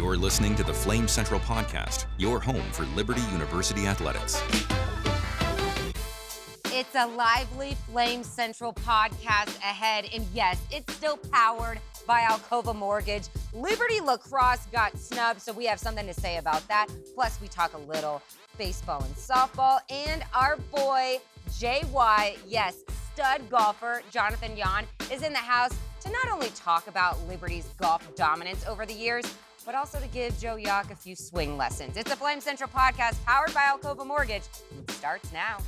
You're listening to the Flame Central Podcast, your home for Liberty University athletics. It's a lively Flame Central podcast ahead, and yes, it's still powered by Alcova Mortgage. Liberty Lacrosse got snubbed, so we have something to say about that. Plus, we talk a little baseball and softball, and our boy JY, yes, stud golfer Jonathan Yaun is in the house to not only talk about Liberty's golf dominance over the years, but also to give Joe Jauch a few swing lessons. It's a Flame Central podcast powered by Alcova Mortgage. It starts now.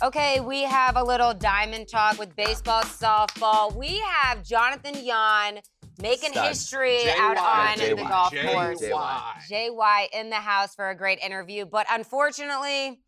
Okay, we have a little diamond talk with baseball, softball. We have Jonathan Yaun making Stud. history JY. out on JY. the golf JY. course. JY. JY in the house for a great interview, but unfortunately,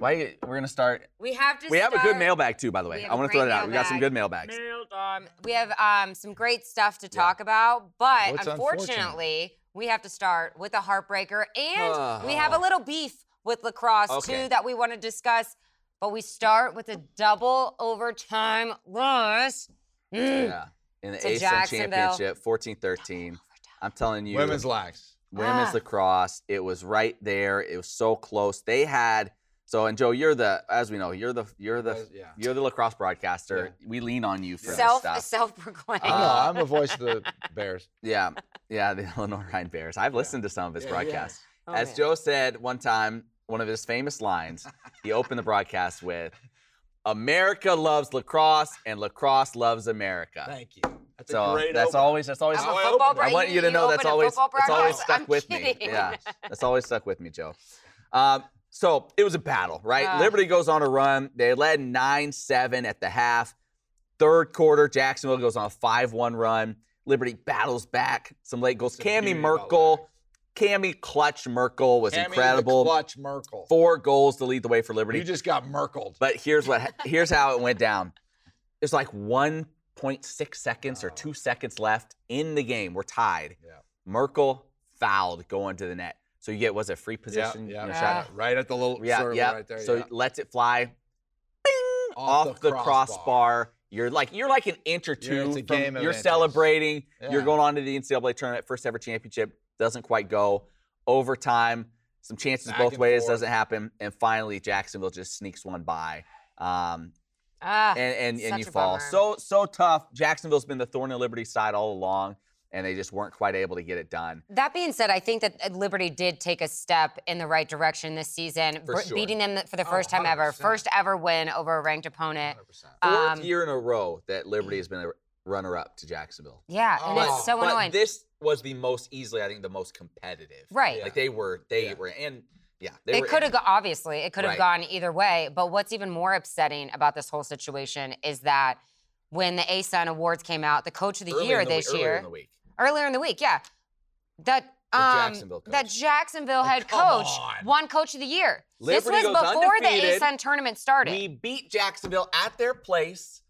Why you- we're gonna start? we have to. We have a good mailbag too, by the way. I want to throw great it out. We got some good mailbags. Um, we have um, some great stuff to talk about, but What's unfortunately, we have to start with a heartbreaker, and Oh. we have a little beef with lacrosse Okay. too that we want to discuss. But we start with a double overtime loss. Mm. Yeah. In the To ASUN championship, 14-13. I'm telling you, Women's lax. women's Ah. lacrosse. It was right there. It was so close. They had so and Joe, you're the as we know, you're the you're the Yeah. you're the lacrosse broadcaster. We lean on you for Self this stuff. self-proclaimed. I don't know. I'm a voice of the Bears. Yeah, yeah, the Illinois Rhine Bears. I've listened to some of his Yeah, broadcasts. Oh, As man. Joe said one time, one of his famous lines, he opened the broadcast with, "America loves lacrosse, and lacrosse loves America." Thank you. That's so a great that's open. always that's always I'm a football open it. bro- I want you to know that's always football that's always stuck I'm with me. Yeah, that's always stuck with me, Joe. Um, so it was a battle, right? Ah. Liberty goes on a run. They led nine seven at the half. Third quarter, Jacksonville goes on a five one run. Liberty battles back some late goals. That's the Cammy beauty about Merkel, Cammy Clutch Merkel was Tammy the incredible. Clutch Merkel. Four goals to lead the way for Liberty. You just got Merkled. But here's what here's how it went down. There's like 1.6 seconds or oh. two seconds left in the game. We're tied. Yeah. Merkel fouled going to the net. So you get was a free position? yeah, you know, yeah. Right at the little Yeah, circle yeah. right there. so yeah. lets it fly bing, off, the, crossbar. You're like you're like an inch or You're- two. it's a from- game of you're inches. celebrating. You're going on to the NCAA tournament, first ever championship. Doesn't quite go. Overtime, some chances Back both ways. forth. Doesn't happen. And finally, Jacksonville just sneaks one by. Um, Ah, and and, and you fall. bummer. So so tough. Jacksonville's been the thorn in Liberty's side all along, and they just weren't quite able to get it done. That being said, I think that uh, Liberty did take a step in the right direction this season, For sure. beating them for the Oh, first time ever, first ever win over a ranked opponent. 100%. Fourth Um, year in a row that Liberty has been a runner-up to Jacksonville. Yeah, and Oh. it's so but annoying. this was the most easily, I think, the most competitive. Right. Like they were, they Yeah. were, and yeah, they it were could have in. obviously it could have Right. gone either way. But what's even more upsetting about this whole situation is that when the ASUN awards came out, the coach of the Early year in the, this earlier year, in the week. earlier in the week, yeah, that um Jacksonville that. Jacksonville head come coach on. won coach of the year. Liberty this was before undefeated. the ASUN tournament started. We beat Jacksonville at their place,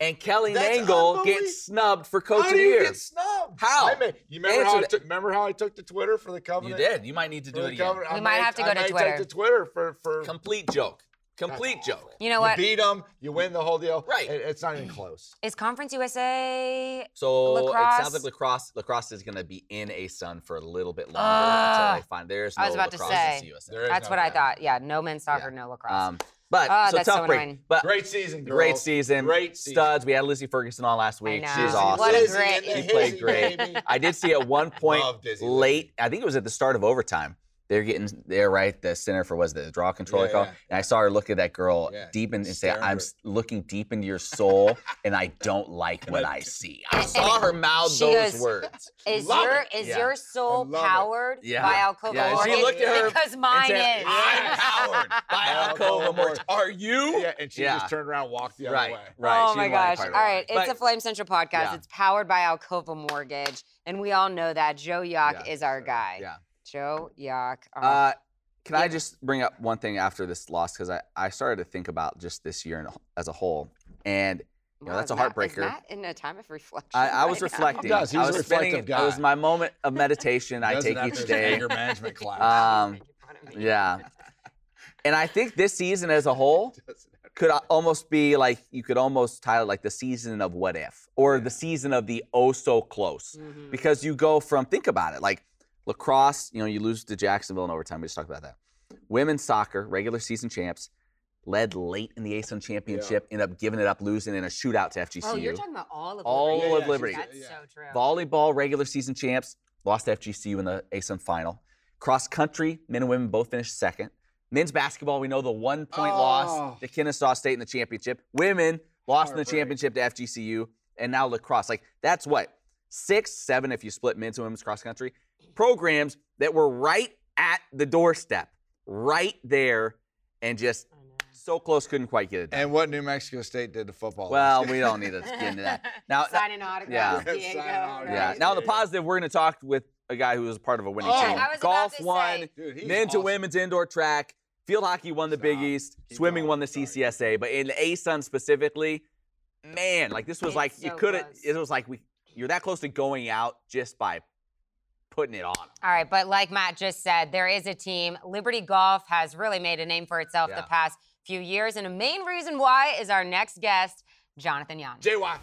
and Kelly That's Nangle gets snubbed for coach How of the do you year. get snubbed? How? I may- you remember Answer how, I took, remember how I took to Twitter for the cover? You did. You might need to do it again. covenant? We I might have to I go to may Twitter. Take to Twitter for for Complete joke. Complete joke. you know what? You beat them, you win the whole deal. Right. It- it's not even close. Is Conference USA So it sounds like lacrosse lacrosse is going to be in ASUN for a little bit longer Ah. until they find there's no I was about to lacrosse say. in CUSA. There is That's no what I thought. Yeah, no men's soccer, Yeah. no lacrosse. Um, but Ah, so that's tough so break. annoying. But Great season, girls. great season. Great season. Studs. We had Lizzie Ferguson on last week. know. She was awesome. What a great- She played great. I did see at one point late. I think it was at the start of overtime. They're getting there, right? The center for was the draw controller Yeah, call. yeah, and I saw her look at that girl Yeah. deep in and say, "I'm her. looking deep into your soul, and I don't like what I see." I saw her mouth She those goes- words. Is Love your it. is Yeah. your soul I love it. powered Yeah. by Alcova Yeah, and she Mortgage? looked at her because and mine said, is. I'm powered by By Alcova Alcova Mortgage. Are you? Yeah, and she Yeah. just turned around and walked the other Right, way. right. oh She my didn't want any gosh! part All of it. right, it's But- a Flame Central podcast. Yeah. It's powered by Alcova Mortgage, and we all know that Joe Jauch is our guy. Yeah. Joe Jauch. oh, Uh, can I just bring up one thing after this loss? Because I, I started to think about just this year in- as a whole. And know, that's a Matt- heartbreaker. Is Matt in a time of reflection? I, I was right now? reflecting. Does. He's I a was reflective spending, guy. It was my moment of meditation I take each to day. Anger management class. Um, Making fun of me. yeah. And I think this season as a whole Doesn't have to- could almost be like you could almost title it like the season of what if or the season of the oh so close Mhm. because you go from think about it like lacrosse you know you lose to Jacksonville in overtime we just talked about that women's soccer regular season champs led late in the ASUN championship ended up giving it up losing in a shootout to FGCU Oh, you're talking about all of All Liberty. of Liberty. That's Yeah. so true. volleyball regular season champs lost to FGCU in the ASUN final. Cross country, men and women both finished second. Men's basketball, we know the one point Oh. loss to Kennesaw State in the championship. Women lost in the Heartbreak. championship to FGCU, and now lacrosse. Like that's what six, seven if you split men's and women's cross country programs that were right at the doorstep, right there, and just so close, couldn't quite get it done. And what New Mexico State did to football. well, we don't need to get into that. Now, signing autographs, yeah. Diego. Signing autographs. Yeah. right? Now, the There you go. positive, we're going to talk with a guy who was part of a winning Oh. team. I was about Golf to won, say. Dude, he's men to women's indoor track, field hockey won the Stop. Big East, Keep swimming going. won the CCSA. But in the ASUN specifically, man, like this was It's like you could have. It was like we you're that close to going out just by putting it on. All right, but like Matt just said, there is a team. Liberty Golf has really made a name for itself Yeah. the past few years, and a main reason why is our next guest, Jonathan Yaun. JY.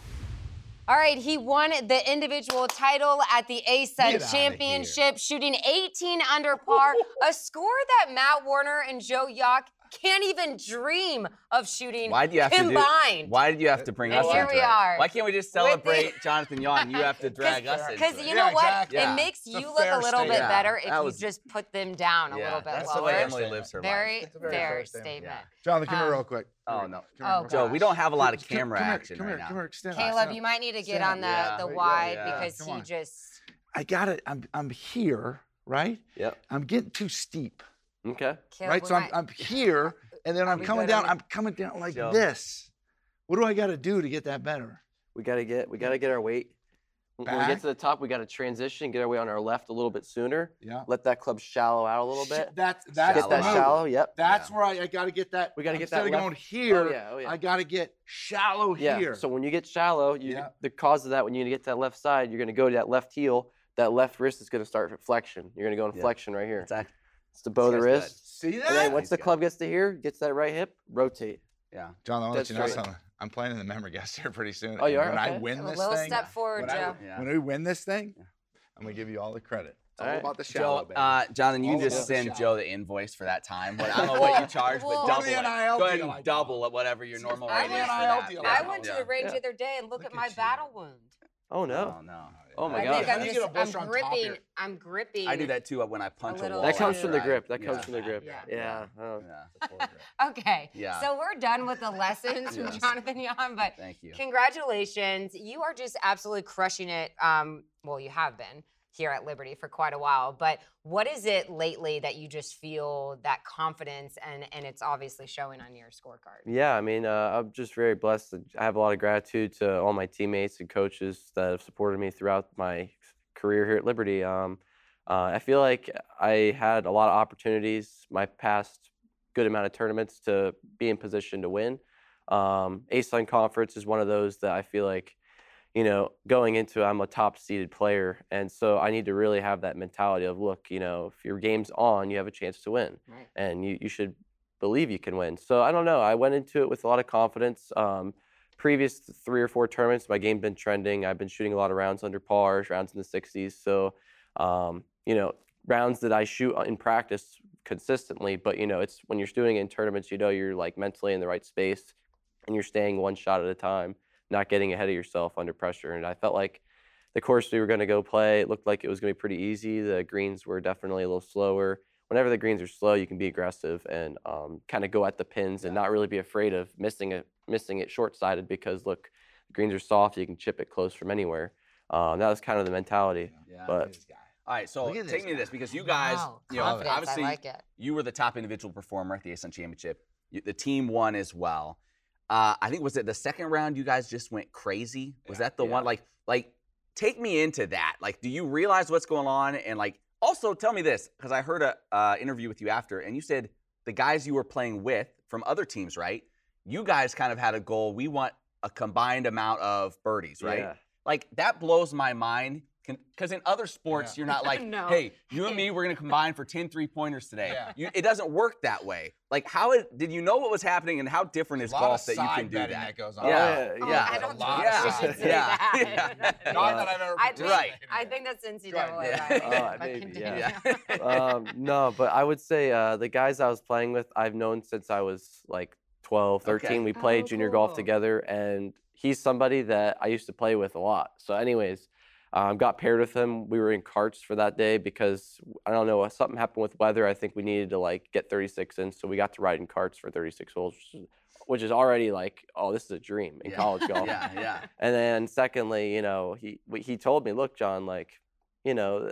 All right, he won the individual title at the ASUN Championship, shooting 18 under par, a score that Matt Warner and Joe Jauch can't even dream of shooting Why do you have to do? combined. Why did you have to bring And us here into we it? are. Why can't we just With the- celebrate Jonathan Yaun? You have to drag us into Because you know Yeah, what? exactly. Yeah. It makes It's you look a fair little bit statement. better Yeah, if that you just put them down a yeah, little bit that's the way Emily lives her Very, It's a very fair fair statement. statement. Jonathan, come Um, here real quick. Oh, no. here, come here Oh, Joe, we don't have a lot of camera come here, action come right here, now. Come here, stand Caleb, stand you might need to get on the, the wide because he just. I got it. I'm I'm here, right? Yep. I'm getting too steep, Okay. Caleb, right? So I'm, I'm here, and then I'm coming down. I'm coming down like Joe. this. What do I got to do to get that better? We gotta get we gotta get our weight. When when we get to the top, we gotta transition, get our weight on our left a little bit sooner. Yeah. Let that club shallow out a little Sh- bit. That's that's Get that the move. shallow. Yep. That's Yeah. where I, I got to get that. We gotta get that. instead that of left- going oh, here. Oh yeah. Oh yeah. I got to get shallow yeah. here. So when you get shallow, you Yeah. the cause of that when you get to that left side, you're gonna go to that left heel. That left wrist is gonna start flexion. You're gonna go in Yeah. flexion right here. It's act- It's the bow of the This guy's wrist. See And then once He's the good. club gets to here, gets that right hip, rotate. yeah. John, I want to let That's you know right. something. I'm playing in the memory guest here pretty soon. Oh, you and are? When I Okay. win A this little thing, step forward, when, I, Joe. Yeah. when we win this thing, I'm gonna give you all the credit. It's all All right. about the shallow, Joe, baby. uh, Jonathan, you All just about the send shallow. Joe the invoice for that time. What, I don't know what you charge, Well, but Well, double the it. NIL Go ahead deal and got. double it, whatever your normal I rate is. went- for NIL that. deal Yeah, I Yeah. went to the range Yeah. the other day and look Look at my at you. battle wound. Oh no. Oh, no. Oh my I god. think I'm I need to just get a blister I'm gripping. I'm gripping. I do that too uh, when I punch a, little wall. That comes from the grip. That comes Yeah. from the grip. Yeah. Yeah. oh. Yeah. Okay. Yeah. So we're done with the lessons from Yes. Jonathan Yaun, but Thank you. congratulations. You are just absolutely crushing it. Um, well, you have been here at Liberty for quite a while, but what is it lately that you just feel that confidence and and it's obviously showing on your scorecard? Yeah, I mean, uh, I'm just very blessed. I have a lot of gratitude to all my teammates and coaches that have supported me throughout my career here at Liberty. Um, uh, I feel like I had a lot of opportunities my past good amount of tournaments to be in position to win. Um, ASUN Conference is one of those that I feel like, you know, going into I'm a top seeded player, and so I need to really have that mentality of look, you know, if your game's on, you have a chance to win Right. and you, you should believe you can win. So I don't know. I went into it with a lot of confidence. Um, previous three or four tournaments, my game's been trending. I've been shooting a lot of rounds under pars, rounds in the 60s. So, um, you know, rounds that I shoot in practice consistently. But you know, it's when you're doing it in tournaments, you know, you're like mentally in the right space, and you're staying one shot at a time, not getting ahead of yourself under pressure. And I felt like the course we were going to go play it looked like it was going to be pretty easy. The greens were definitely a little slower. Whenever the greens are slow, you can be aggressive and um, kind of go at the pins and not really be afraid of missing it, missing it short-sided because look, the greens are soft. You can chip it close from anywhere. Um, that was kind of the mentality. Yeah. But All right, so take this me to this because you guys, Wow, you know, obviously like you were the top individual performer at the ASUN Championship. You, the team won as well. Uh, I think was it the second round you guys just went crazy? Was Yeah. that the Yeah. one? Like, like take me into that. Like, do you realize what's going on? And like, also tell me this because I heard a uh, interview with you after, and you said the guys you were playing with from other teams, right? You guys kind of had a goal. We want a combined amount of birdies, right? Yeah. Like that blows my mind. Because in other sports, you're not like, No. hey, you and me, we're gonna combine for 10 three pointers today. Yeah. You, it doesn't work that way. Like, how it, did you know what was happening, and how different is golf that you can do that? that goes on. Yeah. Oh, yeah. I A don't lot think of you sides. should say Yeah. that. Yeah. Not that I've ever I think, Right. I think that's NCAA. Yeah. right? Uh, But maybe, continue. yeah. um, no, but I would say uh, the guys I was playing with, I've known since I was like 12, 13. Okay. We played Oh, junior golf together, and he's somebody that I used to play with a lot. So, anyways, um, got paired with him. We were in carts for that day because I don't know something happened with weather. I think we needed to like get 36 in, so we got to ride in carts for 36 holes, which is, which is already like, oh, this is a dream in Yeah. college golf. Yeah, yeah. And then secondly, you know, he he told me, look, John, like, you know,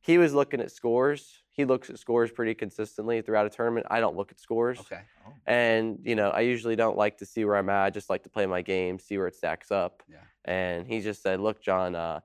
he was looking at scores. He looks at scores pretty consistently throughout a tournament. I don't look at scores. Okay. And, you know, I usually don't like to see where I'm at. I just like to play my game, see where it stacks up. Yeah. And he just said, look, John, uh,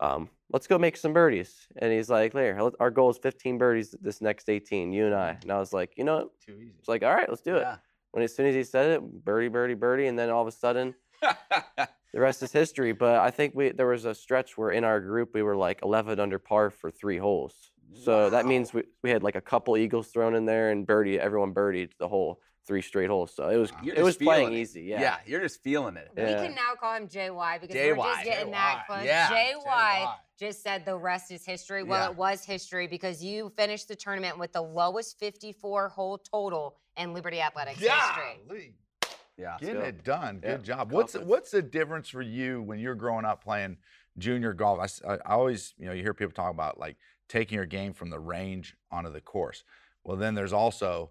um, let's go make some birdies. And he's like, there, our goal is 15 birdies this next 18, you and I. And I was like, you know what? Too easy. It's like, all right, let's do it. When as soon as he said it, birdie, birdie, birdie. And then all of a sudden, the rest is history. But I think we there was a stretch where in our group we were like 11 under par for three holes. So that means we, we had like a couple eagles thrown in there and birdie. Everyone birdied the whole three straight holes. So it was You're it was just playing it. easy. Yeah. yeah, you're just feeling it. We Yeah. can now call him JY because we're just getting that JY. close. Yeah, JY, JY. just said the rest is history. Well, Yeah. it was history because you finished the tournament with the lowest 54 hole total in Liberty Athletics history. Yeah. Getting go. it done. Good Yeah, job. What's confidence. what's the difference for you when you're growing up playing junior golf? I, I always, you know, you hear people talk about like taking your game from the range onto the course. Well, then there's also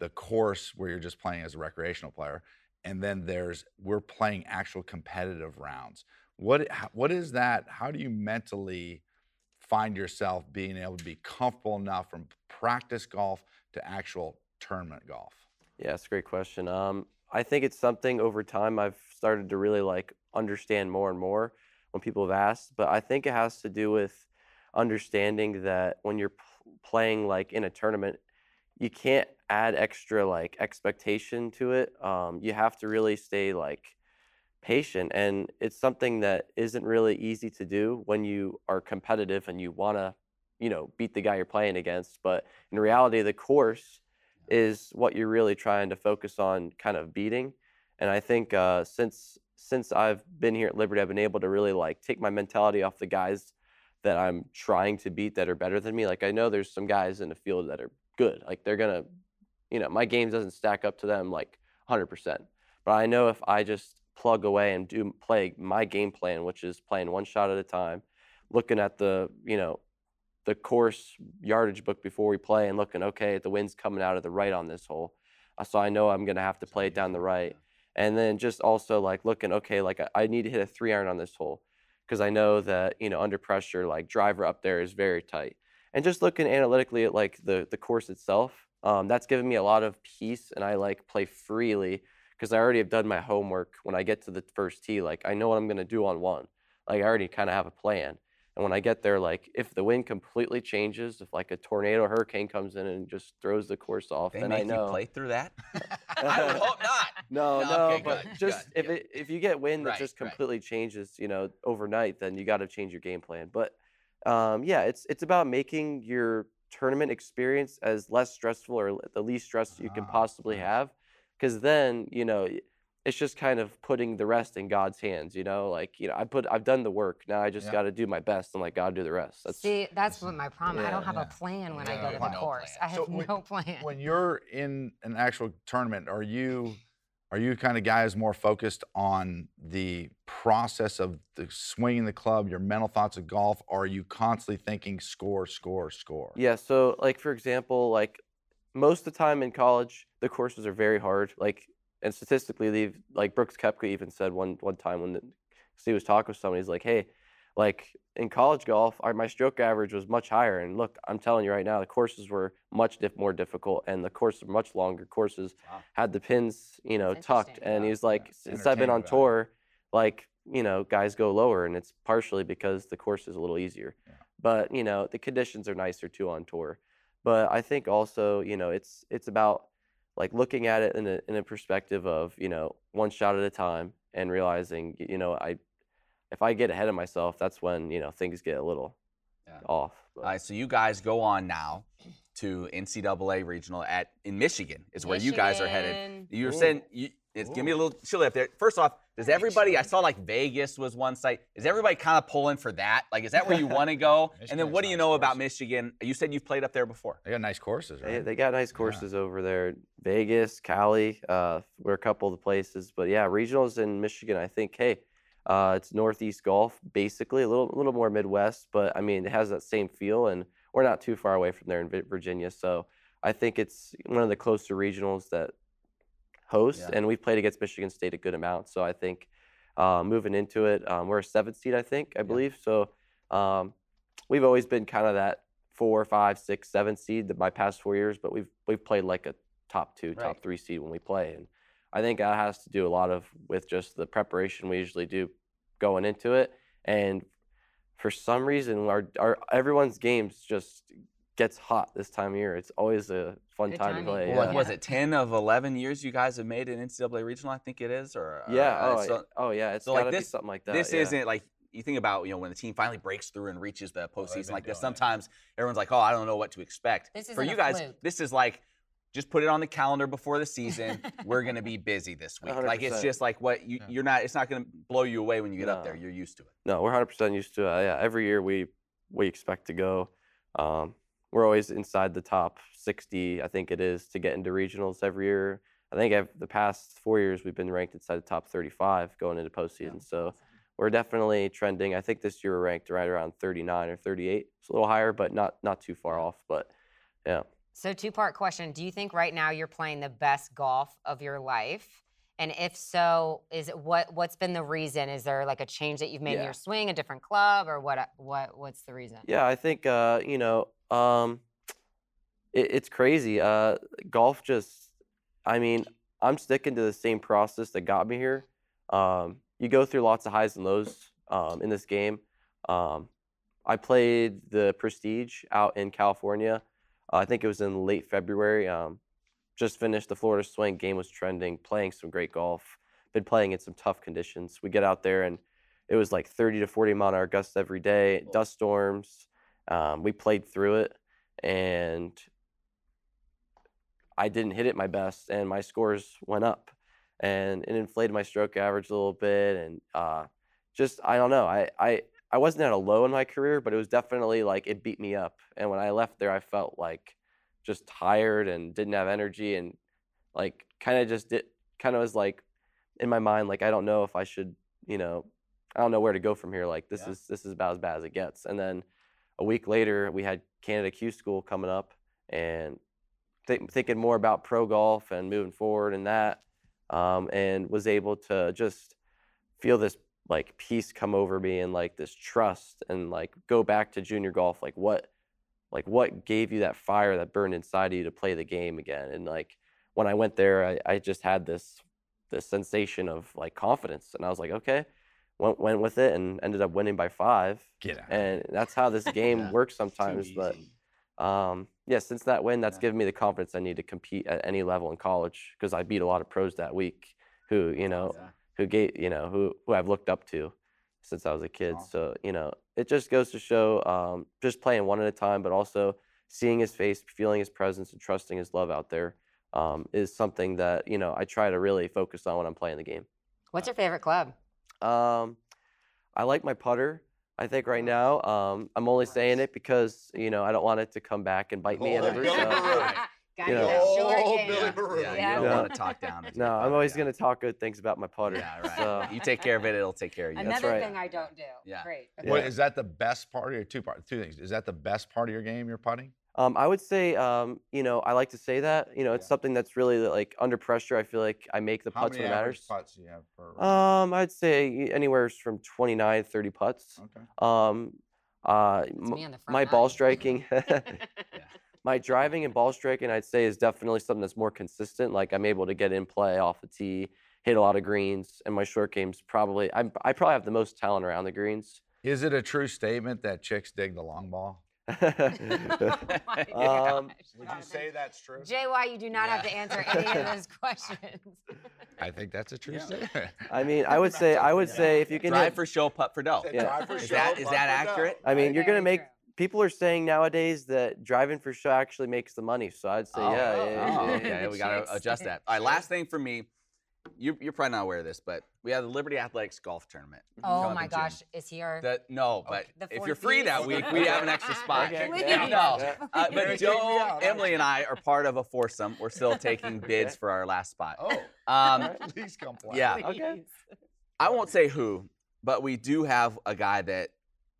the course where you're just playing as a recreational player, and then there's we're playing actual competitive rounds. What what is that? How do you mentally find yourself being able to be comfortable enough from practice golf to actual tournament golf? Yeah, it's a great question. Um, I think it's something over time I've started to really like understand more and more when people have asked. But I think it has to do with understanding that when you're p- playing like in a tournament, you can't add extra like expectation to it. Um, you have to really stay like patient, and it's something that isn't really easy to do when you are competitive and you want to, you know, beat the guy you're playing against. But in reality, the course is what you're really trying to focus on kind of beating and i think uh, since since i've been here at liberty i've been able to really like take my mentality off the guys that i'm trying to beat that are better than me like i know there's some guys in the field that are good like they're gonna you know my game doesn't stack up to them like 100% but i know if i just plug away and do play my game plan which is playing one shot at a time looking at the you know the course yardage book before we play and looking, okay, the wind's coming out of the right on this hole. Uh, So I know I'm to have to play it down the right. And then just also like looking, okay, like I, I need to hit a three iron on this hole because I know that, you know, under pressure, like driver up there is very tight. And just looking analytically at like the, the course itself, um, that's given me a lot of peace and I like play freely because I already have done my homework when I get to the first tee. Like I know what I'm going to do on one. Like I already kind of have a plan. And when I get there, like if the wind completely changes, if like a tornado hurricane comes in and just throws the course off, They then make I know. you play through that? I would hope not. No, No, no, okay, but good, just good, if yeah. it if you get wind that Right, just right. completely changes, you know, overnight, then you got to change your game plan. But um, yeah, it's it's about making your tournament experience as less stressful or the least stress you can Ah, possibly have, because then you know it's just kind of putting the rest in God's hands. You know, like you know, I put I've done the work. Now I just Yeah. got to do my best and let God do the rest. That's See, that's what my problem. I don't have Yeah. a plan when I go to the No course. plan. I So have when- no plan. when you're in an actual tournament, are you are you kind of guys more focused on the process of the swinging the club, your mental thoughts of golf, or are you constantly thinking score, score, score? Yeah, so like for example, like most of the time in college, the courses are very hard. Like and statistically, they've like Brooks Koepka even said one one time when the, he was talking with somebody, he's like, "Hey, like in college golf, our, my stroke average was much higher, and look, I'm telling you right now, the courses were much dif- more difficult, and the courses were much longer. Courses Wow. had the pins, you know, That's tucked, interesting. and Yeah, he's like, yeah. since I've been on Entertainment value. tour, like you know, guys go lower, and it's partially because the course is a little easier. Yeah. But you know, the conditions are nicer too on tour. But I think also, you know, it's it's about like looking at it in a in a perspective of you know one shot at a time and realizing you know I if I get ahead of myself, that's when you know things get a little Yeah. off. All right, so you guys go on now to NCAA regional at in Michigan is where you guys are headed. You're Ooh. saying, you, it's, give me a little chilly up there. First off, does everybody? I saw like Vegas was one site. Is everybody kind of pulling for that? Like, is that where you want to go? and then what do you nice know about. Michigan? You said you've played up there before. They got nice courses, right? they got nice courses over there. Vegas, Cali, uh, we're a couple of the places. But yeah, regionals in Michigan, I think, hey, uh, it's Northeast golf, basically, a little, a little more Midwest, but I mean, it has that same feel, and we're not too far away from there in Virginia. So I think it's one of the closer regionals that host, Yeah. and we've played against Michigan State a good amount. So I think uh, moving into it, um, we're a seventh seed, I think, I believe. So um, we've always been kind of that four, five, six, seven seed the- my past four years, but we've we've played like a top two, Right. top three seed when we play, and I think that has to do a lot of with just the preparation we usually do going into it, and for some reason our our everyone's games just gets hot this time of year. It's always a fun Good time timing. to play. Well, yeah. like, was it 10 of 11 years you guys have made an NCAA regional? I think it is. Or Yeah. uh, Oh, so oh yeah. It's so, like, this- be something like that. this yeah. isn't like you think about you know when the team finally breaks through and reaches the postseason been like this. doing it. Sometimes everyone's like, oh, I don't know what to expect. This For isn't you a guys, fluke. this is like. Just put it on the calendar before the season. We're gonna be busy this week. Like it's just like what you, you're not. It's not gonna blow you away when you get up there. You're used to it. No, we're 100% used to it. Yeah, every year we we expect to go. Um, we're always inside the top 60, I think it is, to get into regionals every year. I think I've, the past four years we've been ranked inside the top 35 going into postseason. So we're definitely trending. I think this year we're ranked right around 39 or 38. It's a little higher, but not not too far off. But yeah, So two part question. Do you think right now you're playing the best golf of your life? And if so, is it what what's been the reason? Is there like a change that you've made in your swing, a different club, or what what what's the reason? Yeah, I think uh, you know, um, it, it's crazy. Uh, golf just, I mean, I'm sticking to the same process that got me here. Um, you go through lots of highs and lows um, in this game. Um, I played the Prestige out in California. Uh, I think it was in late February. Um, just finished the Florida Swing. Game was trending. Playing some great golf. Been playing in some tough conditions. We get out there and it was like 30 to 40 mile an hour gusts every day, dust storms. Um, we played through it, and I didn't hit it my best, and my scores went up, and it inflated my stroke average a little bit, and uh, just I don't know. I, I I wasn't at a low in my career, but it was definitely like it beat me up, and when I left there, I felt like just tired and didn't have energy, and like kind of just did kind of was like in my mind like I don't know if I should you know I don't know where to go from here. Like this Yeah. is this is about as bad as it gets. And then a week later, we had Canada Q School coming up, and th- thinking more about pro golf and moving forward and that, um, and was able to just feel this like peace come over me and like this trust and like go back to junior golf. Like what, like what gave you that fire that burned inside of you to play the game again? And like when I went there, I, I just had this this sensation of like confidence, and I was like, okay, went went with it and ended up winning by five. Get out. And that's how this game Yeah. works sometimes. But um, yeah, since that win, that's Yeah. given me the confidence I need to compete at any level in college because I beat a lot of pros that week who you know Exactly. Who gave you know who who I've looked up to since I was a kid. Awesome. So you know it just goes to show um, just playing one at a time, but also seeing his face, feeling his presence, and trusting his love out there um, is something that you know I try to really focus on when I'm playing the game. What's your favorite club? Um, I like my putter. I think right now um, I'm only saying it because you know I don't want it to come back and bite me. Oh, ever, so-. Got You you know. Oh, game. Billy Maroon. yeah, Yeah. you don't Yeah. want to talk down. No, your I'm always yeah. going to talk good things about my putter. Yeah, right. So, you take care of it, it'll take care of you. Another right. thing I don't do. Yeah. Great. Yeah. What is that the best part of your two part two things? Is that the best part of your game? You're putting. um, I would say, um, you know, I like to say that. You know, it's Yeah. something that's really like under pressure. I feel like I make the How putts when it average matters. putts do you have per? round? Um, I'd say anywhere from 29, 30 putts. okay. Um, uh, m- me on the front my ball nine. striking, my driving and ball striking, I'd say is definitely something that's more consistent. Like I'm able to get in play off the tee, hit a lot of greens, and my short game's probably I'm, I probably have the most talent around the greens. Is it a true statement that chicks dig the long ball? Yeah. Um, Would you say that's true? JY, you do not have to answer any of those questions. I think that's a true Yeah. statement. I mean, I would say, I would say if you can Drive hit, for show, putt for dough. Yeah. Drive for Is show, that is that for dough. accurate? I mean, you're gonna Very make. True. People are saying nowadays that driving for show actually makes the money. So I'd say, Oh, yeah, oh, yeah, yeah, oh, yeah. okay, we gotta adjust that. All right, last thing for me. You, you're probably not aware of this, but we have the Liberty Athletics golf tournament. Oh my gosh, is he our? That no, but The if you're free that week, we have an extra spot. Okay, Please. yeah. No, Yeah. uh, but gonna kick me Joe, out, Emily, aren't and I are part of a foursome. We're still taking bids for our last spot. Oh, Um, please come play. yeah. Okay. I won't say who, but we do have a guy that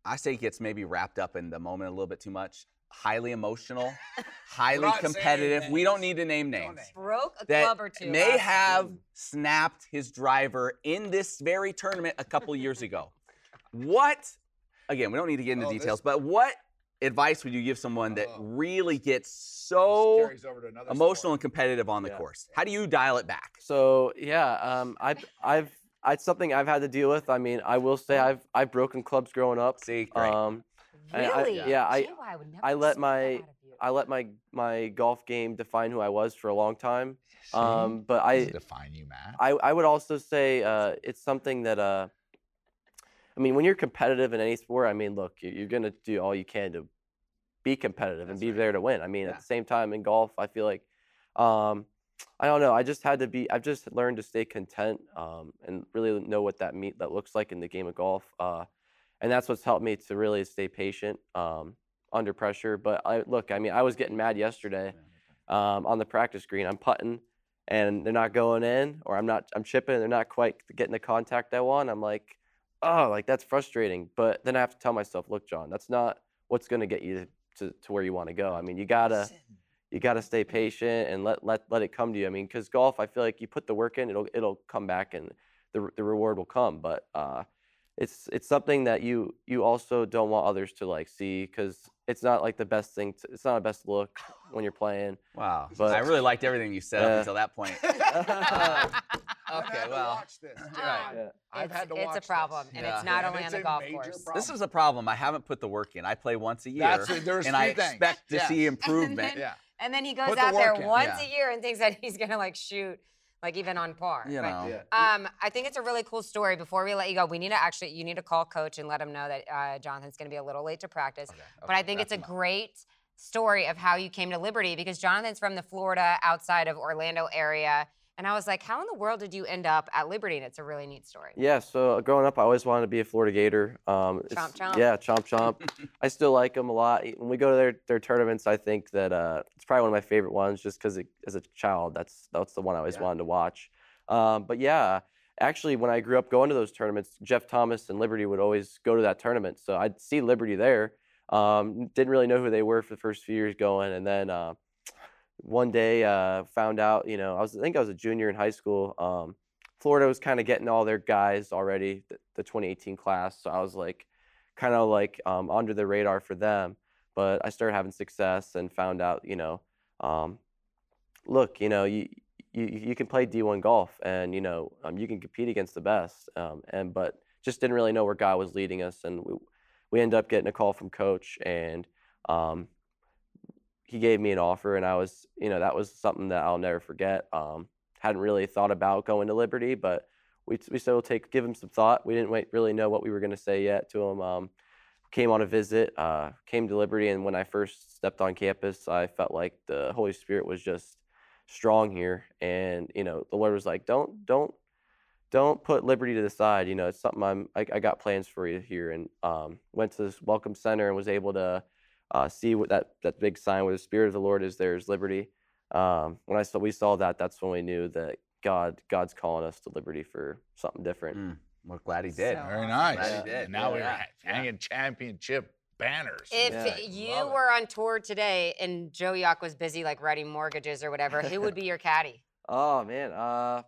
I say gets maybe wrapped up in the moment a little bit too much. Highly emotional, highly competitive. We don't need to name names. names. Broke a That club or two. may last have week. snapped his driver in this very tournament a couple years ago. What? Again, we don't need to get into Oh, this- details, but what advice would you give someone that Oh. really gets so carries over to another emotional story. and competitive on the Yeah. course? How do you dial it back? So yeah, um, I've I've it's something I've had to deal with. I mean, I will say I've I've broken clubs growing up. See, great. Um, I- I- Really? yeah, I- JY would never I let expect that my- out of you. I let my my golf game define who I was for a long time. Um, but Does I it define you, Matt. I, I would also say uh, it's something that uh, I mean, when you're competitive in any sport, I mean, look, you- you're gonna do all you can to be competitive and That's be right. there to win. I mean, Yeah. at the same time in golf, I feel like um, I don't know. I just had to be. I've just learned to stay content um, and really know what that meet that looks like in the game of golf. Uh, and that's what's helped me to really stay patient um, under pressure. But I look, I mean, I was getting mad yesterday um, on the practice green. I'm putting, and they're not going in, or I'm not. I'm chipping, and they're not quite getting the contact I want. I'm like, oh, like that's frustrating. But then I have to tell myself, look, John, that's not what's going to get you to, to where you want to go. I mean, you gotta you gotta stay patient and let let let it come to you. I mean, because golf, I feel like you put the work in, it'll it'll come back, and the the reward will come. But uh, it's it's something that you you also don't want others to like see because it's not like the best thing. To, it's not a best look when you're playing. Wow. But- I really liked everything you said up until that point. I've Okay, well, watch this. right. Yeah. I've it's, had to it's a problem, this. and Yeah. it's not And only on the golf course. problem. This is a problem. I haven't put the work in. I play once a year, That's it. There's and I things. expect to see Yes. improvement. Yeah. And then he goes Put the out there work in. once Yeah. a year and thinks that he's gonna like shoot, like even on par. You But, know. Yeah. Um, I think it's a really cool story. Before we let you go, we need to actually you need to call coach and let him know that uh, Jonathan's going to be a little late to practice. Okay, but I think wrap it's a great story of how you came to Liberty because Jonathan's from the Florida outside of Orlando area, and I was like, how in the world did you end up at Liberty? And it's a really neat story. Yeah, so uh, growing up, I always wanted to be a Florida Gator. Um, Chomp, chomp. Yeah, chomp chomp. I still like them a lot. When we go to their, their tournaments, I think that uh, it's probably one of my favorite ones, just because as a child, that's that's the one I always Yeah. wanted to watch. Um, but yeah, actually, when I grew up going to those tournaments, Jeff Thomas and Liberty would always go to that tournament, so I'd see Liberty there. Um, didn't really know who they were for the first few years going, and then. Uh, one day uh, found out you know i was i think i was a junior in high school um, florida was kind of getting all their guys already the, the 2018 class so i was like kind of like um, under the radar for them but i started having success and found out you know um, look you know you, you you can play d1 golf and you know um, you can compete against the best um, and but just didn't really know where god was leading us and we, we ended up getting a call from coach and um, he gave me an offer and I was, you know, that was something that I'll never forget. Um, hadn't really thought about going to Liberty, but we, we said we'll take, give him some thought. We didn't wait, really know what we were going to say yet to him. Um, came on a visit, uh, came to Liberty. And when I first stepped on campus, I felt like the Holy Spirit was just strong here. And, you know, the Lord was like, don't, don't, don't put Liberty to the side. You know, it's something I'm, I, I got plans for you here. And um, went to this welcome center and was able to, uh, see what that that big sign where the spirit of the Lord is there is liberty. Um, when I saw we saw that, that's when we knew that God God's calling us to liberty for something different. Mm, we're glad he did. So Very awesome. nice. Glad he did. And now we're Yeah. hanging championship banners. If Yeah. you Love it. were on tour today and Joe Jauch was busy like writing mortgages or whatever, who would be your caddy? Oh man, uh,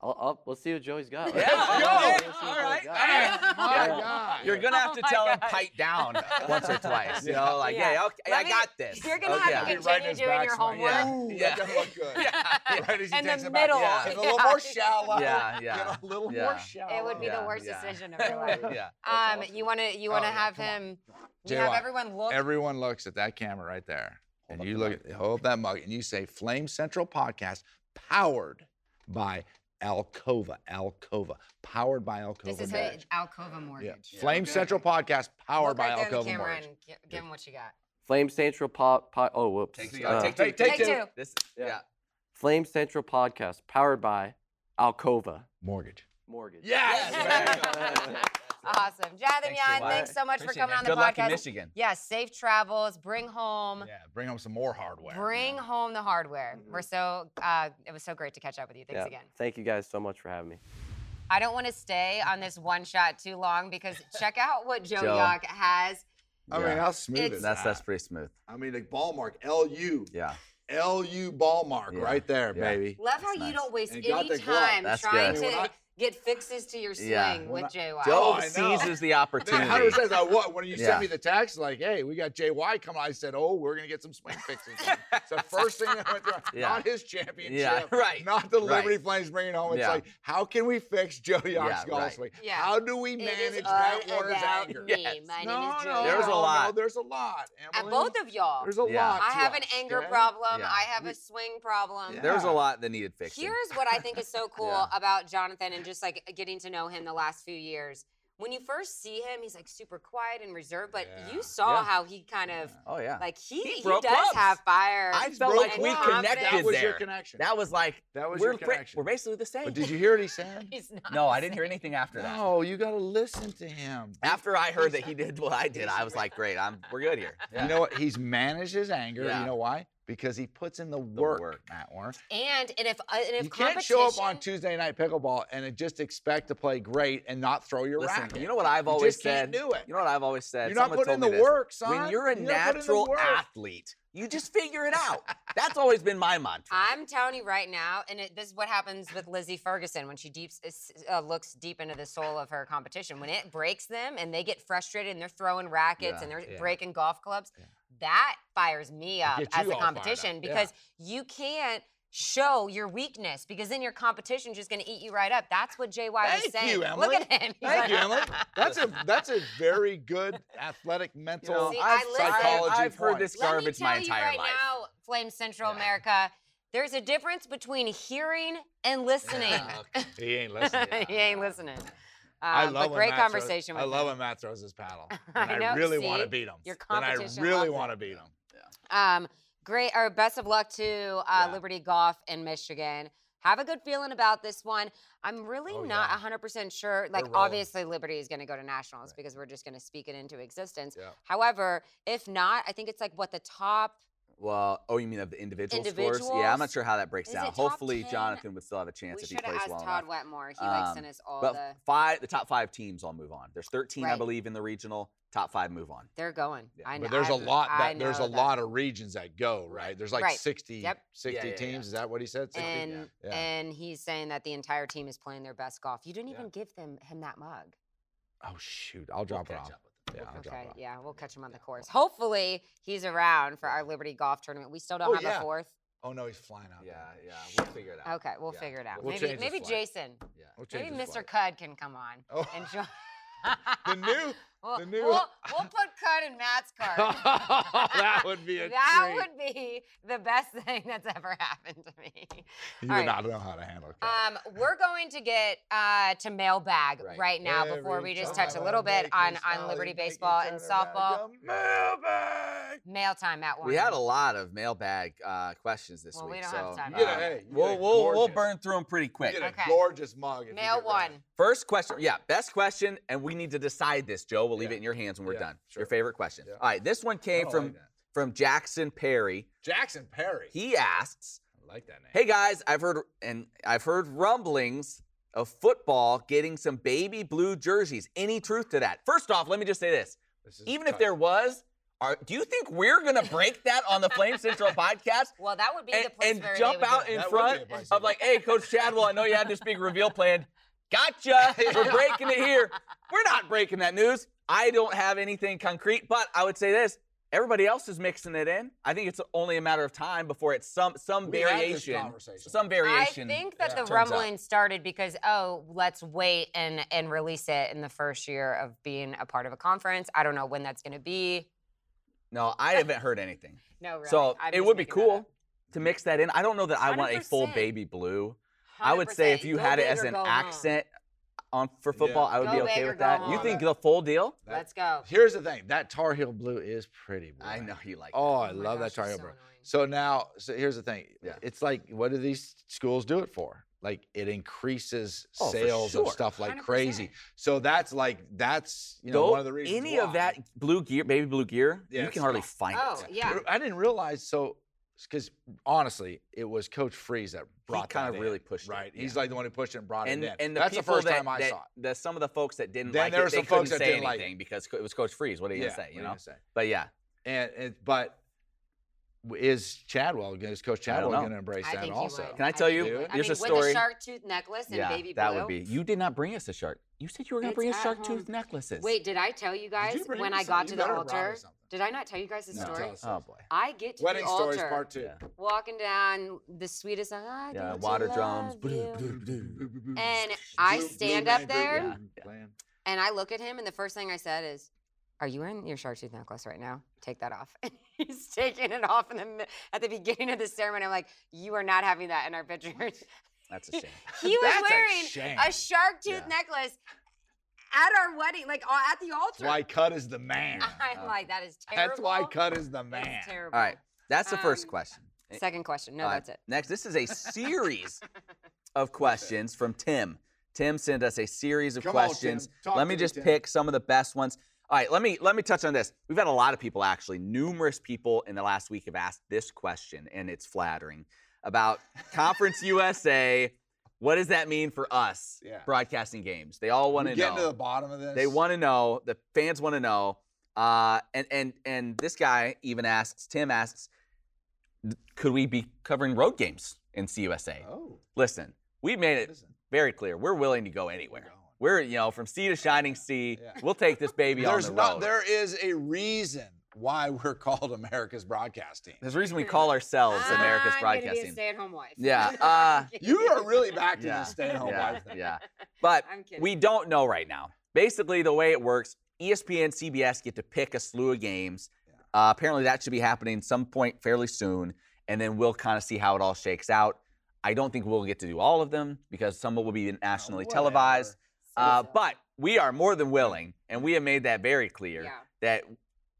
I'll, I'll, let's see what Joey's got. Yeah, Let's go see ahead. what All Joey's right. Yeah, my God. You're gonna have Oh to my tell him pipe down once or twice. You know, like, Yeah. yeah, okay, Let I me- got this. You're gonna Oh, have to Be right in continue his doing your backswing. homework. Ooh, Yeah. that doesn't look good. Yeah. Right as he In the takes back. middle. Yeah. Get a little more shallow. Yeah, yeah. Get a little Yeah. more shallow. It would be Yeah, the worst yeah. decision of your life. yeah. Um, you want to you want to Oh, have him you have everyone look Everyone looks at that camera right there, and you look at hold up that mug, and you say "Flame Central Podcast, powered by Alcova, Alcova, powered by Alcova." This is Mortgage. a Alcova Yeah. mortgage. Flame Central Podcast, powered Look by right there in the Alcova camera Mortgage. and gi- give him what you got. Flame Central Pod. Po- oh, whoops. Take two. Uh, take two. take- Take, take two. two. This, Yeah. yeah. Flame Central Podcast, powered by Alcova Mortgage. Mortgage. Yes. Awesome. Jonathan Thanks, thanks so much for coming it. on the Good podcast. luck in Michigan. Yeah, safe travels. Bring home Yeah, bring home some more hardware. bring home the hardware. We're so uh, it was so great to catch up with you. Thanks Yeah. again. Thank you guys so much for having me. I don't want to stay on this one shot too long because check out what Joe, Joe. Jauch has. I mean, how smooth It's- is That's that? that's pretty smooth. I mean, the ball mark, L-U, Yeah. L-U ball mark Yeah. right there, Yeah. baby. Love how That's you don't waste And any time That's trying good. to When I- get fixes to your swing Yeah. with JY. Joe Oh, seizes the Man, opportunity. 100 I what when you Yeah. sent me the text like, "Hey, we got JY coming," I said, "Oh, we're gonna get some swing fixes." it's the first thing that went through. Yeah. Not his championship. Yeah, right, Not the right. Liberty Flames bringing home. It's Yeah. like, how can we fix Joe Jauch's Yeah, golf right. swing? Yeah. How do we manage all Matt Warner's about anger? me. Yes. My name no, is Joe no, There's a lot. No, there's a lot. And Emily. both of y'all. There's a Yeah. lot. I to have an anger okay? problem. Yeah. I have a swing problem. Yeah. There a lot that needed fixing. Here's what I think is so cool about Jonathan and just like getting to know him the last few years. When you first see him, he's like super quiet and reserved, but Yeah. you saw Yeah. how he kind of oh yeah. like he He he, does clubs. have fire. I felt like we clubs. connected That was there. your connection. That was like That was we're your connection. We're basically the same. But did you hear what he said? He's not no, I didn't hear anything after that. No, you got to listen to him. After I heard that he did what I did, I was like, great, I'm we're good here. Yeah. You know what? He's managed his anger. Yeah. You know why? Because he puts in the work, work. Matt Warner. And and if uh, and if You can't show up on Tuesday night pickleball and just expect to play great and not throw your Listen, racket. you know what I've You always just can't said. do it. You know what I've always said. You're not Someone putting in the this. work, son. When you're a You're not putting in the natural athlete, you just figure it out. That's always been my mantra. I'm telling you right now, and it, this is what happens with Lizzie Ferguson when she deep, uh, looks deep into the soul of her competition. When it breaks them and they get frustrated and they're throwing rackets Yeah, and they're yeah. breaking golf clubs, that fires me up as a competition yeah. because you can't show your weakness because then your competition's just going to eat you right up. That's what JY was Thank saying. you, Look at him. He's Thank like- you, Emily. That's a that's a very good athletic mental know, See, I've, I listen- psychology. I've heard point. this Let me garbage tell my you entire right life. now, Flame Central Yeah. America, there's a difference between hearing and listening. Okay. He ain't listening. he ain't listening. I Um, love but great Matt throws- conversation with I love when Matt throws his paddle. I And know, really want to beat him. Your competition. Then I really want to beat him. Um, great, or best of luck to uh, Yeah. Liberty Golf in Michigan. Have a good feeling about this one. I'm really Oh, not yeah. 100% sure. Like, obviously, Liberty is going to go to nationals because we're just going to speak it into existence. Yeah. However, if not, I think it's like what the top. Well, oh, you mean of the individual scores? Yeah, I'm not sure how that breaks Is down. it top Hopefully, 10? Jonathan would still have a chance We if he should have plays asked well Todd enough. Wetmore. He like Um, sent us all But the. five, the top five teams all move on. There's 13, I Right. believe, in the regional. Top five move on. They're going. Yeah, I know. But there's a I've- lot that there's a that. lot of regions that go, right? There's like Right. 60, Yep. 60 Yeah, yeah, yeah. teams. Is that what he said? 60? And Yeah. and he's saying that the entire team is playing their best golf. You didn't Yeah. even give them him that mug. Oh shoot, I'll drop it off. Up with Yeah, We'll I'll catch drop Okay, yeah, we'll catch him on the course. Hopefully, he's around for our Liberty Golf tournament. We still don't Oh, have yeah. a fourth. Oh no, he's flying out. Yeah, there. yeah. We'll figure it out. Okay, we'll Yeah. figure it out. We'll maybe change his maybe flight. Jason, Yeah. We'll maybe his Mr. flight. Cud can come on Oh. and join. The new, we'll, the new- we'll, we'll put Cud in Matt's car. that would be a that treat. would be the best thing that's ever happened to me. You All would right. not know how to handle it. Um, we're going to get uh, to mailbag right, Right. now before we just touch a little bit on, on Liberty you make you baseball and softball. go, Mailbag. Mail time at one. We had a lot of mailbag uh, questions this Well, we week. don't so, have time You get uh, hey, we'll, we'll, we'll burn through them pretty You quick. get a Okay. gorgeous mug. Mail get right. one. First question, yeah, best question, and we need to decide this, Joe. We'll leave Yeah. it in your hands when we're Yeah, done. sure. Your favorite question. Yeah. All right, this one came from like from Jackson Perry. Jackson Perry. He asks, I like that name. "Hey guys, I've heard and I've heard rumblings of football getting some baby blue jerseys. Any truth to that?" First off, let me just say this: This is even if there was, are, do you think we're gonna break that on the Flame Central podcast? Well, that would be and, the place and where jump they would out in That front of like, hey, Coach Chadwell, I know you had this big reveal planned. Gotcha We're breaking it here. We're not breaking that news. I don't have anything concrete, but I would say this. Everybody else is mixing it in. I think it's only a matter of time before it's some some We had this variation. conversation. Some I think that Yeah. the Turns out. rumbling started because oh, let's wait and and release it in the first year of being a part of a conference. I don't know when that's going to be. No, I haven't heard anything. No, really. So I'm it would be cool to mix that in. I don't know that I want a full baby blue. I would say if you Go had it as an go home. accent on for football, I would Go be okay with go that. You think the full deal? Let's go. Here's the thing: that Tar Heel blue is pretty. Boy. I know you like. Oh, that. I oh my love gosh, that Tar Heel so blue. annoying. So now, so here's the thing. Yeah. It's like, what do these schools do it for? Like, it increases Oh, sales sure. of stuff like 100%. crazy. So that's like, that's you know Go- one of the reasons. any of that blue gear, baby blue gear, Yeah, you can hardly not- find Oh, it. yeah. I didn't realize. So, because honestly, it was Coach Freeze that brought kind that of in, really pushed it, Right. He's yeah. like the one who pushed it and brought And it in. and the that's the first that, time I that- saw it. The, some of the folks that didn't Then like there it, were they some couldn't folks that didn't like it. because it was Coach Freeze. What are you yeah, gonna say? You know. say? But yeah, And, and but is Chadwell, is Coach Chadwell going to embrace I that also? would. Can I tell think you? he. I Here's mean, a with story. the shark tooth necklace and yeah, baby that would be. You did not bring us a shark. You said you were gonna bring us at shark uh-huh. tooth necklaces. Wait, did I tell you guys you when I got to the better brought me altar? Something. Did I not tell you guys the No. story? Tell us. Oh boy. I get to Wedding the altar, stories part two. Yeah. walking down the sweetest song. I Yeah, get to water drums. love you." And I stand up there Yeah. Playing. and I look at him, and the first thing I said is, "Are you wearing your shark tooth necklace right now? Take that off." And he's taking it off in the mi- at the beginning of the ceremony. I'm like, "You are not having that in our pictures." That's a shame. he was That's a wearing shame. a shark tooth Yeah. necklace at our wedding, like at the altar. That's why Cut is the man. I'm like, that is terrible. That's why Cut is the That's man. terrible. All right, that's the first Um, question. Second question. No, All right, that's it. Next, this is a series of questions from Tim. Tim sent us a series of Come on, Tim. questions. Talk let to me me, just Tim. pick some of the best ones. All right, let me let me touch on this. We've had a lot of people actually, numerous people in the last week have asked this question, and it's flattering about Conference USA. What does that mean for us Yeah. broadcasting games? They all want to getting know. to the bottom of this. They want to know. The fans want to know. Uh, and and and this guy even asks. Tim asks, could we be covering road games in CUSA? Oh, Listen, we've made it listen. very clear. We're willing to go anywhere. We're you know from sea to shining sea. Yeah. We'll take this baby There's on the not. road. There is a reason why we're called America's broadcast team. There's a reason we call ourselves America's I'm gonna be a Broadcasting. stay-at-home wife. Yeah, uh, You are really back to Yeah, the stay-at-home yeah, wife thing. yeah. But we don't know right now. Basically, the way it works, ESPN, CBS get to pick a slew of games. Uh, apparently, that should be happening some point fairly soon, and then we'll kind of see how it all shakes out. I don't think we'll get to do all of them because some will be nationally whatever. televised. Uh, but we are more than willing, and we have made that very clear Yeah. that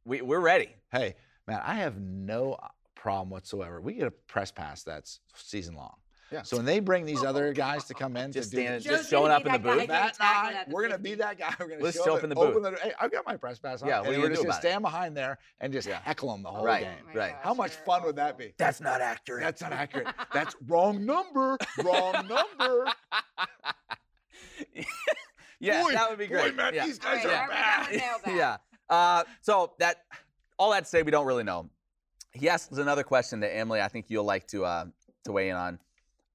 we, we're ready. Hey, man, I have no uh, problem whatsoever. We get a press pass that's season long. Yeah. So when they bring these other guys to come in Just to do standing, just showing up in the that guy booth. Matt and I, we're gonna be that guy. We're gonna Let's show, show up up in the open booth. The, hey, I've got my press pass on. Yeah, and what are you we're gonna just do gonna about it? stand behind there and just Yeah. heckle them the whole Right, game. Oh right. gosh, How much you're fun would that be? That's not accurate. That's not accurate. That's wrong number. Wrong number. yeah, Boy, that would be boy, great. man, yeah. these guys All are bad. everyone nailed that. yeah. Uh, so that all that to say, we don't really know. He asks another question that Emily, I think you'll like to uh, to weigh in on.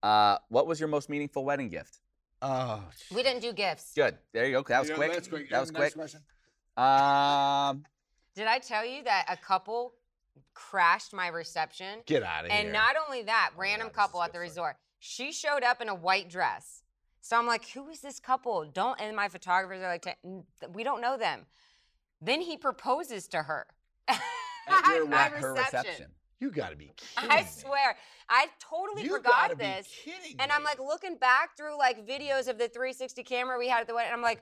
Uh, what was your most meaningful wedding gift? Oh, We didn't do gifts. Good. There you go. That was You know, quick. That's quick. That was Next quick. question. Um, Did I tell you that a couple crashed my reception? Get out of here. And not only that, Oh, random yeah, this couple at the good resort. She showed up in a white dress. So I'm like, who is this couple? Don't and my photographers are like, "T- n- we don't know them. Then he proposes to her at, your my at her reception. you got to be kidding I me. swear, I totally You forgot this. kidding And I'm like looking back through like videos of the 360 camera we had at the wedding. And I'm like,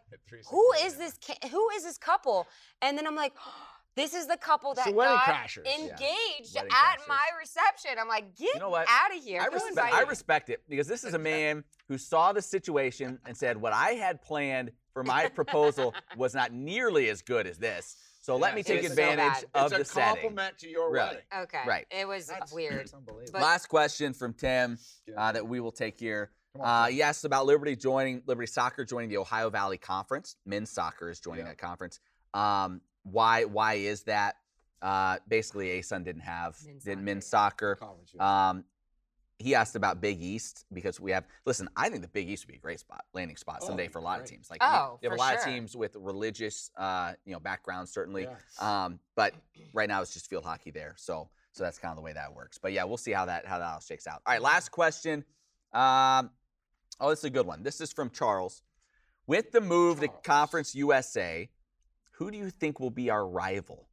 who is this? Ca- who is this couple? And then I'm like, this is the couple that wedding got crashers. Engaged Wedding at crashers. my reception. I'm like, get You know out of here. I respect, I respect it because this is a man who saw the situation and said, What I had planned for my proposal was not nearly as good as this. So let Yeah, me it's take so advantage bad. of it's the a setting. compliment to your Really. wedding. Okay. Right. It was That's weird. It's unbelievable. But- Last question from Tim uh, that we will take here. Come Uh, he asked about Liberty joining Liberty Soccer joining the Ohio Valley Conference. Men's soccer is joining Yeah. that conference. Um, why? Why is that? Uh, basically, ASUN didn't have Men's did soccer, men's yeah. soccer. Conference USA. Um, he asked about Big East because we have. Listen, I think the Big East would be a great spot, landing spot Oh, someday it'd for a be lot of great. teams. Like you- Oh, you have a for lot of teams with religious, uh, you know, backgrounds certainly. Yeah. Um, but right now it's just field hockey there, so so that's kind of the way that works. But yeah, we'll see how that how that all shakes out. All right, last question. Um, oh, this is a good one. This is from Charles. With the move to Conference USA, who do you think will be our rival?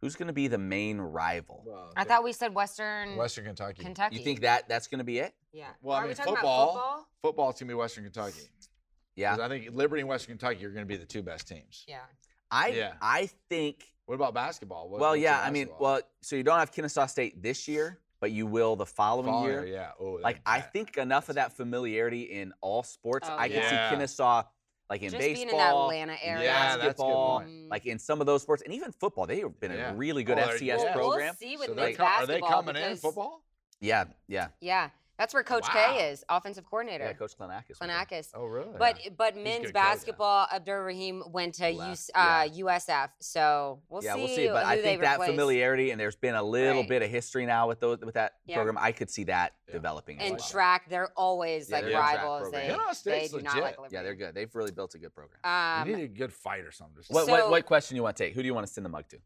Who's going to be the main rival? Well, I thought we said Western Western Kentucky. Kentucky. You think that that's going to be it? Yeah. Well, I Are we mean, talking football- about football? Football's gonna be Western Kentucky. Yeah. I think Liberty and Western Kentucky are gonna be the two best teams. Yeah. I Yeah. I think. What about basketball? What- Well, yeah. your I mean, well, so you don't have Kennesaw State this year, but you will the following Following year. year, yeah. Oh, Like be I think enough of that familiarity in all sports. Oh, I can see. Kennesaw like in Just being baseball, in that Atlanta area. Yeah, that's good basketball, like in some of those sports, and even football. They have been Yeah. a really good Oh, FCS yeah. Well, program. We'll see with So men's they're com- are they basketball coming in football? Yeah, yeah, Yeah. That's where Coach Wow. K is, offensive coordinator. yeah. Coach Klenakis. was there. Klenakis. Oh, really? But but men's good coach, yeah. basketball, Abdur Rahim went to Left, US, yeah. uh, USF. So we'll yeah, see. Yeah, we'll see. But I think that replace. familiarity, and there's been a little Right. bit of history now with those with that Yeah. program. I could see that Yeah. developing. as and well. track, they're always Yeah, like they're rivals. They, they State's do not legit. like Liberty. Yeah, they're good. They've really built a good program. Um, you need a good fight or something. What, So- what what question you want to take? Who do you want to send the mug to?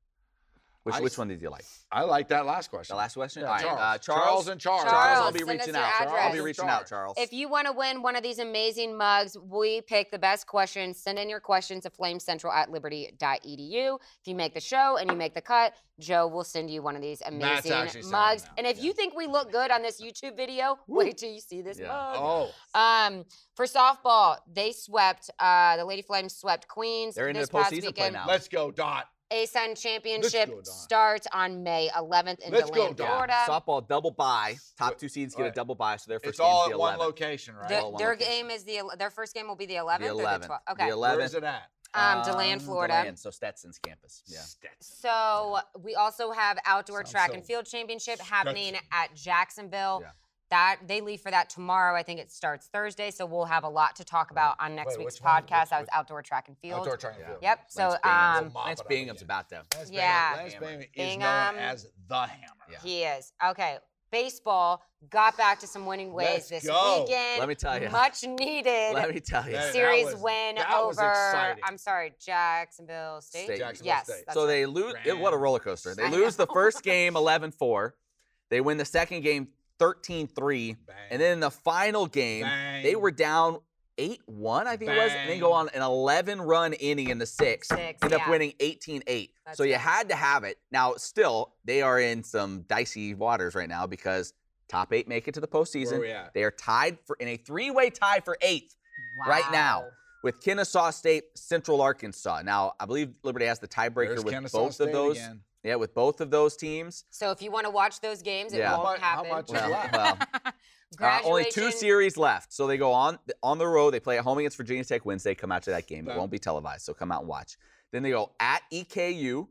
Which I which one did you like? I like that last question. The last question. Yeah, All right, Charles. uh, Charles and Charles. Charles, I'll be send reaching your out. I'll be reaching out, Charles. If you want to win one of these amazing mugs, we pick the best questions. Send in your questions to flamecentral at liberty.edu. If you make the show and you make the cut, Joe will send you one of these amazing mugs. And if yeah. you think we look good on this YouTube video, wait till you see this Yeah. mug. Oh, Um, for softball, they swept. Uh, the Lady Flames swept Queens They're into this the postseason play now. let's go, Dot. ASUN Championship starts on May 11th in Let's go, DeLand, Don. Florida. Softball double bye. Top two seeds get a double bye, so their first It's game's all the at one location, right? The- all their location. game is the their first game will be the 11th The or 11th. the 12th. Okay, The 11th. Where is it at? Um, DeLand, Florida. DeLand, so Stetson's campus. Yeah. So we also have outdoor Sounds track so and field championship happening at Jacksonville. Yeah. That they leave for that tomorrow. I think it starts Thursday, so we'll have a lot to talk about on next Wait, week's which one? podcast. Which- that was outdoor track and field. Outdoor track and field. Yep. So Lance Bingham- um, Lance it Bingham's about to. Lance Yeah. Bingham, Lance Bingham is Bingham. known as the hammer. Yeah. he is okay. Baseball got back to some winning ways Let's this go. weekend. Let me tell you. much needed. Let me tell you. That- that series was- win that was over. exciting. I'm sorry, Jacksonville State. State. Jacksonville yes. State. that's So right. they lose. it- what a roller coaster. They I lose the first game 11-4. They win the second game 13-3. And then in the final game, they were down 8-1, I think it was. And then go on an 11-run inning in the sixth. Six, End up winning 18-8. So you right. had to have it. Now, still, they are in some dicey waters right now because top eight make it to the postseason. They are tied for in a three-way tie for eighth right now with Kennesaw State, Central Arkansas. Now, I believe Liberty has the tiebreaker There's with Kennesaw both State of those. again. Yeah, with both of those teams. So if you want to watch those games, it Yeah. won't How mu- how happen. much is Well, left? well, uh, only two series left. So they go on on the road. They play at home against Virginia Tech Wednesday. Come out to that game. It won't be televised, so come out and watch. Then they go at EKU,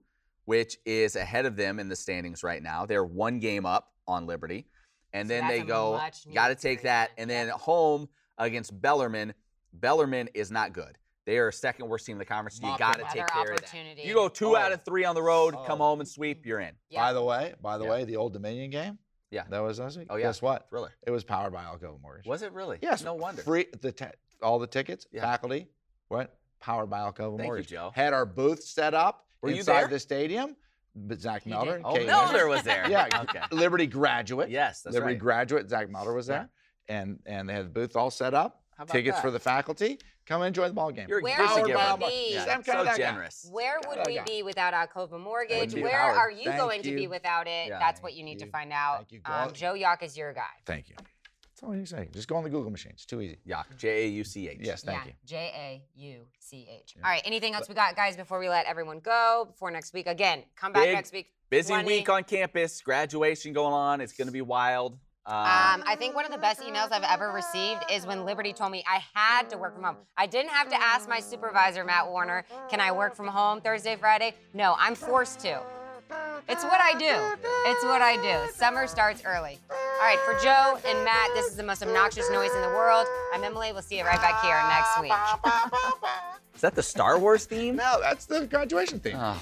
which is ahead of them in the standings right now. They're one game up on Liberty. And So then they go, got to take that. win, And yeah. then home against Bellarmine. Bellarmine is not good. They are second worst team in the conference. You got to take care of that. You go two oh. out Oh. of three on the road, oh. come Oh. home and sweep, mm-hmm. you're in. Yeah. By the way, by the Yeah. way, the Old Dominion game. Yeah. That was last week. Oh, yeah. Guess what? Thriller. It was powered by Alcova Mortgage. Was it really? Yes. No wonder. Free the ti- all the tickets, Yeah. faculty, what? Powered by Alcova Thank you, Joe. Had our booth set up Were inside there? the stadium. But Zach He Melder. did. Oh, Kate Melder Williams. was there. Yeah. Okay. Liberty graduate. Yes, that's Liberty right. graduate. Zach Melder was there, and and they had the booth all set up. How about Tickets that? for the faculty. Come and enjoy the ball game. You're Where just a would we be? Yeah, I'm so kinda that guy. generous. Where would we be without Alcova Mortgage? Where Howard. are you Thank going to be without it? Yeah. That's what you need to find out. Thank you. Um. Joe Jauch is your guy. Thank you. That's all you say. Just go on the Google machine. It's too easy. Yeah, J A U C H. Yes, thank yeah. you. J A U C H. All right. Anything else we got, guys, before we let everyone go? Before next week? Again, come back Big- next week. Busy 20. week on campus, graduation going on. It's going to be wild. Um, Um, I think one of the best emails I've ever received is when Liberty told me I had to work from home. I didn't have to ask my supervisor, Matt Warner, can I work from home Thursday, Friday? No, I'm forced to. It's what I do. It's what I do. Summer starts early. All right, for Joe and Matt, this is the most obnoxious noise in the world. I'm Emily. We'll see you right back here next week. is that the Star Wars theme? No, that's the graduation theme. Oh.